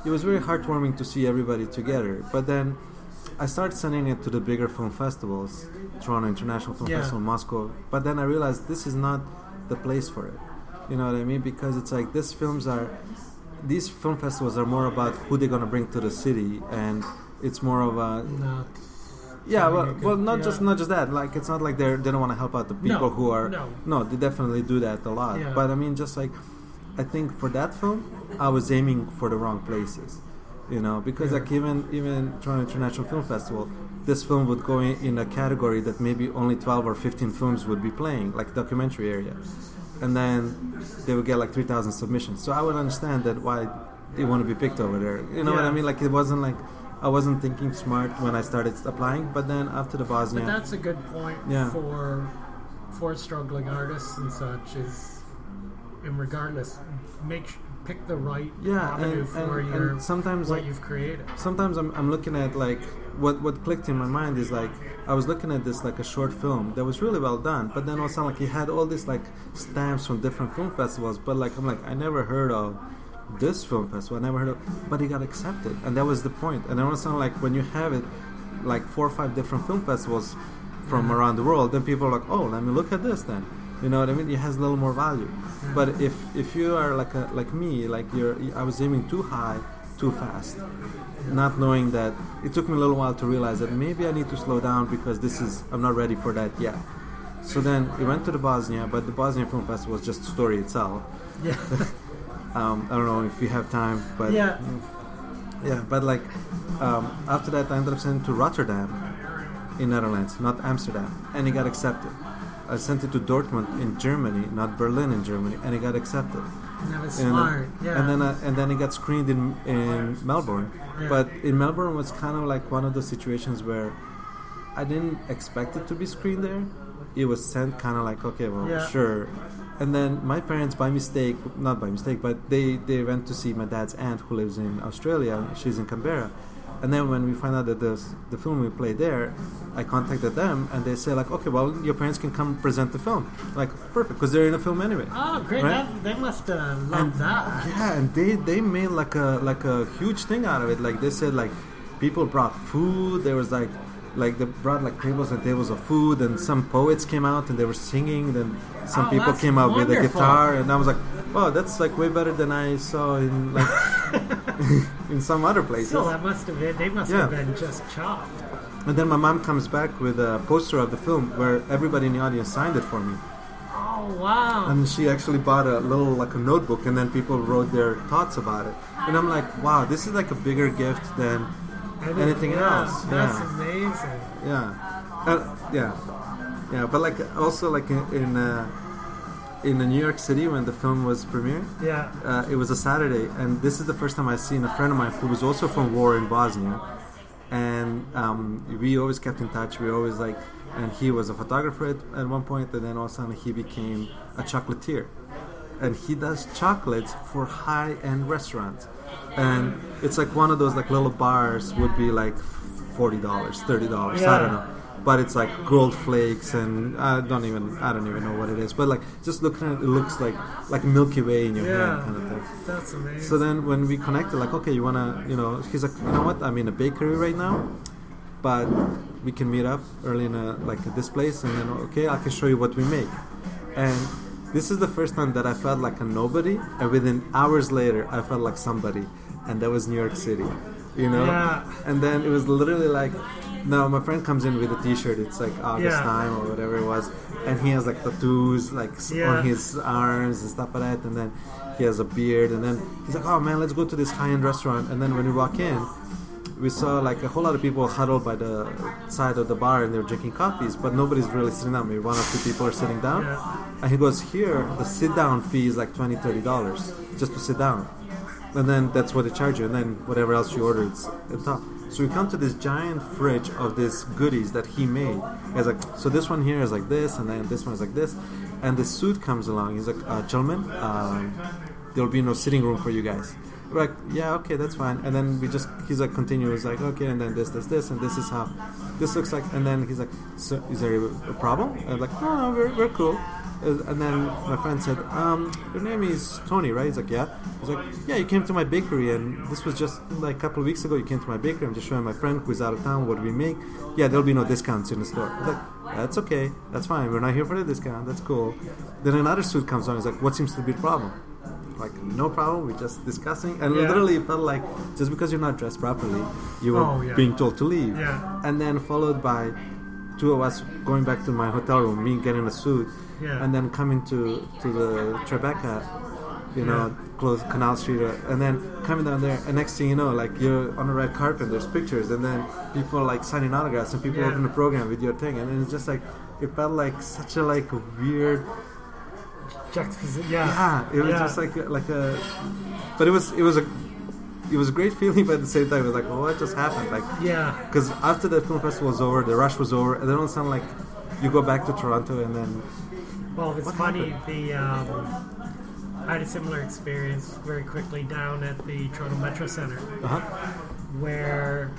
it was very heartwarming to see everybody together. But then, I started sending it to the bigger film festivals, Toronto International Film Yeah. Festival, Moscow. But then I realized this is not the place for it. You know what I mean? Because it's like these films are, these film festivals are more about who they're gonna bring to the city, and it's more of a Not, yeah, well, well, not yeah. just not just that. Like, it's not like they're they don't want to help out the people No, who are. no. they definitely do that a lot. Yeah. But I mean, just like, I think for that film, I was aiming for the wrong places, you know, because Yeah. like even even Toronto International Film Festival, this film would go in, in a category that maybe only twelve or fifteen films would be playing, like documentary area, and then they would get like three thousand submissions. So I would understand that why they want to be picked over there. You know what I mean? Like it wasn't like. I wasn't thinking smart when I started applying, but then after the Bosnia, but that's a good point Yeah. for for struggling artists and such. Is and regardless, make pick the right Yeah, avenue and, for and, your and sometimes what like you've created. sometimes I'm, I'm looking at like what what clicked in my mind is like I was looking at this like a short film that was really well done, but then also like he had all these like stamps from different film festivals, but like I'm like I never heard of this film festival, I never heard of, but he got accepted, and that was the point. And then also like when you have it like four or five different film festivals from Yeah. around the world, then people are like, oh, let me look at this then. You know what I mean? It has a little more value. But if if you are like a like me, like you're, I was aiming too high, too fast, not knowing that it took me a little while to realize that maybe I need to slow down because this is I'm not ready for that yet. So then we went to the Bosnia, but the Bosnia Film Festival was just a story itself. Yeah, Um, I don't know if you have time, but yeah, yeah, but like um, after that, I ended up sending to Rotterdam in Netherlands, not Amsterdam, and it got accepted. I sent it to Dortmund in Germany, not Berlin in Germany, and it got accepted. that was And, uh, smart. yeah, and then uh, and then it got screened in in Melbourne, Yeah. but in Melbourne was kind of like one of those situations where I didn't expect it to be screened there. It was sent kind of like okay, well, Yeah. sure. And then my parents, by mistake, not by mistake, but they they went to see my dad's aunt who lives in Australia. She's in Canberra. And then when we find out that the the film we play there, I contacted them and they say like, okay, well, your parents can come present the film. Like perfect, because they're in the film anyway. oh, great! Right? That, they must uh, love And- that. Yeah, and they they made like a like a huge thing out of it. Like they said, like people brought food. There was like like they brought like tables and tables of food, and some poets came out and they were singing. Then some Oh, people came out with a guitar, and I was like, oh, that's like way better than I saw in like in some other places. Still, that must have been. They must Yeah. have been just chuffed. And then my mom comes back with a poster of the film where everybody in the audience signed it for me. Oh wow! And she actually bought a little like a notebook, and then people wrote their thoughts about it. And I'm like, wow, this is like a bigger gift than didn't- anything yeah, else. That's Yeah. amazing. yeah, uh, yeah, yeah. But like also like in in, uh, in uh, New York City when the film was premiered, Yeah. uh, it was a Saturday, and this is the first time I've seen a friend of mine who was also from war in Bosnia, and um, we always kept in touch. We always like, and he was a photographer at, at one point, and then all of a sudden he became a chocolatier, and he does chocolates for high-end restaurants, and it's like one of those like little bars would be like forty dollars, thirty dollars, I don't know. But it's like gold flakes, and I don't even I don't even know what it is. But like just looking at it, it looks like like Milky Way in your Yeah. hand, kind of thing. That's amazing. So then when we connected, like, okay, you wanna, you know, he's like, you know what? I'm in a bakery right now, but we can meet up early in a, like this place, and then okay, I can show you what we make. And this is the first time that I felt like a nobody, and within hours later, I felt like somebody, and that was New York City, you know. Yeah. And then it was literally like, now my friend comes in with a T-shirt. It's like August Yeah. time or whatever it was, and he has like tattoos like Yeah. on his arms and stuff like that. And then he has a beard. And then he's like, "Oh man, let's go to this high-end restaurant." And then when we walk in, we saw like a whole lot of people huddled by the side of the bar and they're drinking coffees, but nobody's really sitting down. Maybe one or two people are sitting down. Yeah. And he goes, "Here, the sit-down fee is like 20 dollars just to sit down." and then that's what they charge you, and then whatever else you order, it's on top. So we come to this giant fridge of these goodies that he made. He's like, so this one here is like this, and then this one is like this, and the suit comes along. He's like, uh, gentlemen, um, there'll be no sitting room for you guys. We're like, yeah, okay, that's fine. And then we just, he's like, continues like, okay, and then this, this, this, and this is how this looks like. And then he's like, so is there a, problem? And I'm like, no, no, we're, we're cool. Uh, And then my friend said, um, "Your name is Tony, right?" He's like, "Yeah." Was like, "Yeah, you came to my bakery, and this was just like a couple of weeks ago. You came to my bakery. I'm just showing my friend who's out of town what we make. Yeah, there'll be no discounts in the store." I was like, "That's okay. That's fine. We're not here for the discount. That's cool." Then another suit comes on. He's like, "What seems to be the problem?" Like, no problem. We're just discussing, and Yeah. literally it felt like just because you're not dressed properly, you were Oh, yeah. being told to leave. Yeah. And then followed by two of us going back to my hotel room, me getting a suit, Yeah. and then coming to to the Tribeca, you know, Yeah. close Canal Street, uh, and then coming down there, and next thing you know, like you're on the red carpet, there's pictures, and then people like signing autographs, and people Yeah. open the program with your thing, and it's just like it felt like such a like weird, Juxtaposition. Yeah. yeah, it was Yeah. just like a- like a, but it was it was a. It was a great feeling, but at the same time, it was like, well, what just happened? Like, Yeah. because after the film festival was over, the rush was over, and then all of a sudden, like, you go back to Toronto, and then Well, it's funny. The um, I had a similar experience very quickly down at the Toronto Metro Center Uh-huh. where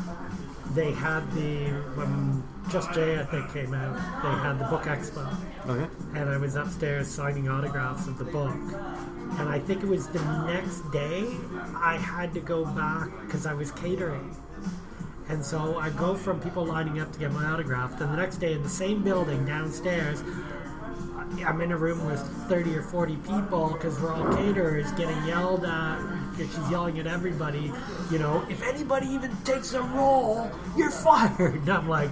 they had the when Just Jay I think came out. They had the book expo, Okay. and I was upstairs signing autographs of the book. And I think it was the next day I had to go back because I was catering. And so I go from people lining up to get my autograph. Then the next day in the same building downstairs, I'm in a room with 30 or 40 people because we're all caterers getting yelled at. Because she's yelling at everybody, you know, if anybody even takes a roll, you're fired. And I'm like,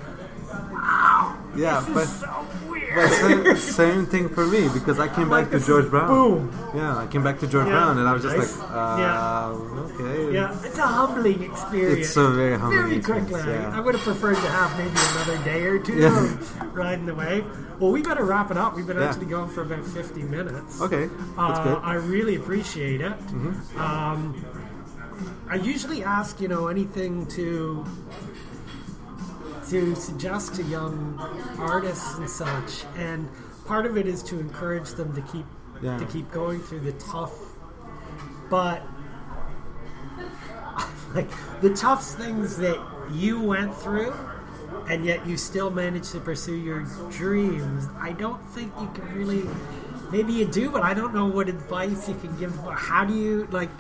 wow, Yeah, but- so. But same, same thing for me because I came Like back to George Brown. boom. Yeah, I came back to George Yeah. Brown and I was just Nice. like, uh, Yeah. okay. Yeah, it's a humbling experience. It's so very humbling Very quickly. yeah. I would have preferred to have maybe another day or two Yeah. riding the wave. Well, we better wrap it up. We've been actually going for about 50 minutes. Okay, that's Uh, good. Mm-hmm. I really appreciate it. Um, I usually ask, you know, anything to to suggest to young artists and such, and part of it is to encourage them to keep Yeah. to keep going through the tough, but like the tough things that you went through. And yet, you still managed to pursue your dreams. I don't think you can really maybe you do but i don't know what advice you can give how do you like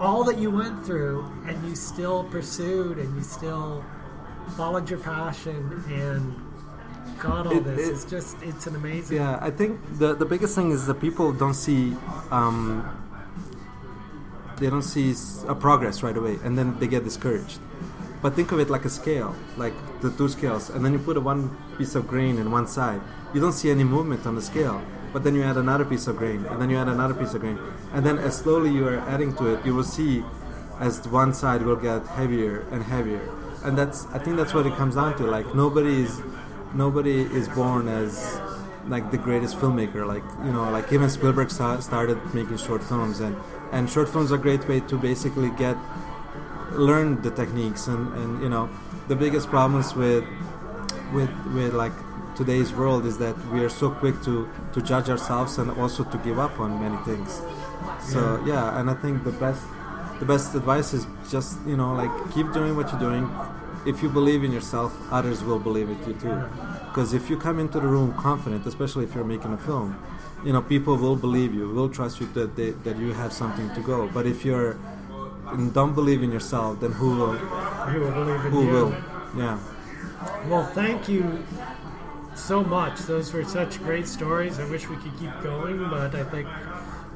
all that you went through and you still pursued and you still followed your passion and got all It- this it- it's just it's an amazing Yeah, I think the the biggest thing is that people don't see um, they don't see a progress right away, and then they get discouraged. But think of it like a scale, like the two scales, and then you put a one piece of grain in one side. You don't see any movement on the scale, but then you add another piece of grain, and then you add another piece of grain, and then as slowly you are adding to it, you will see as the one side will get heavier and heavier, and that's I think that's what it comes down to. Like nobody is nobody is born as like the greatest filmmaker. Like you know, like even Spielberg sta- started making short films, and and short films are a great way to basically get learn the techniques and and you know the biggest problems with with with like today's world is that we are so quick to to judge ourselves and also to give up on many things so yeah and i think the best the best advice is just you know like keep doing what you're doing. If you believe in yourself others will believe it you too. Because if you come into the room confident especially if you're making a film you know people will believe you will trust you that they, that you have something to go. But if you're and don't believe in yourself then who will who will believe in who you? will? Yeah. Well thank you so much. Those were such great stories. I wish we could keep going but i think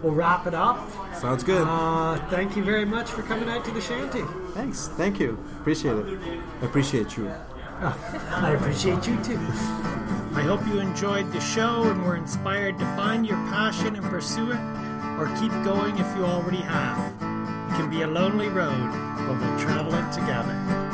we'll wrap it up. Sounds good. Uh, thank you very much for coming out to the shanty. Thanks. Thank you. Appreciate it. I appreciate you. I appreciate you too. I hope you enjoyed the show and were inspired to find your passion and pursue it, or keep going if you already have. It can be a lonely road, but we'll travel it together.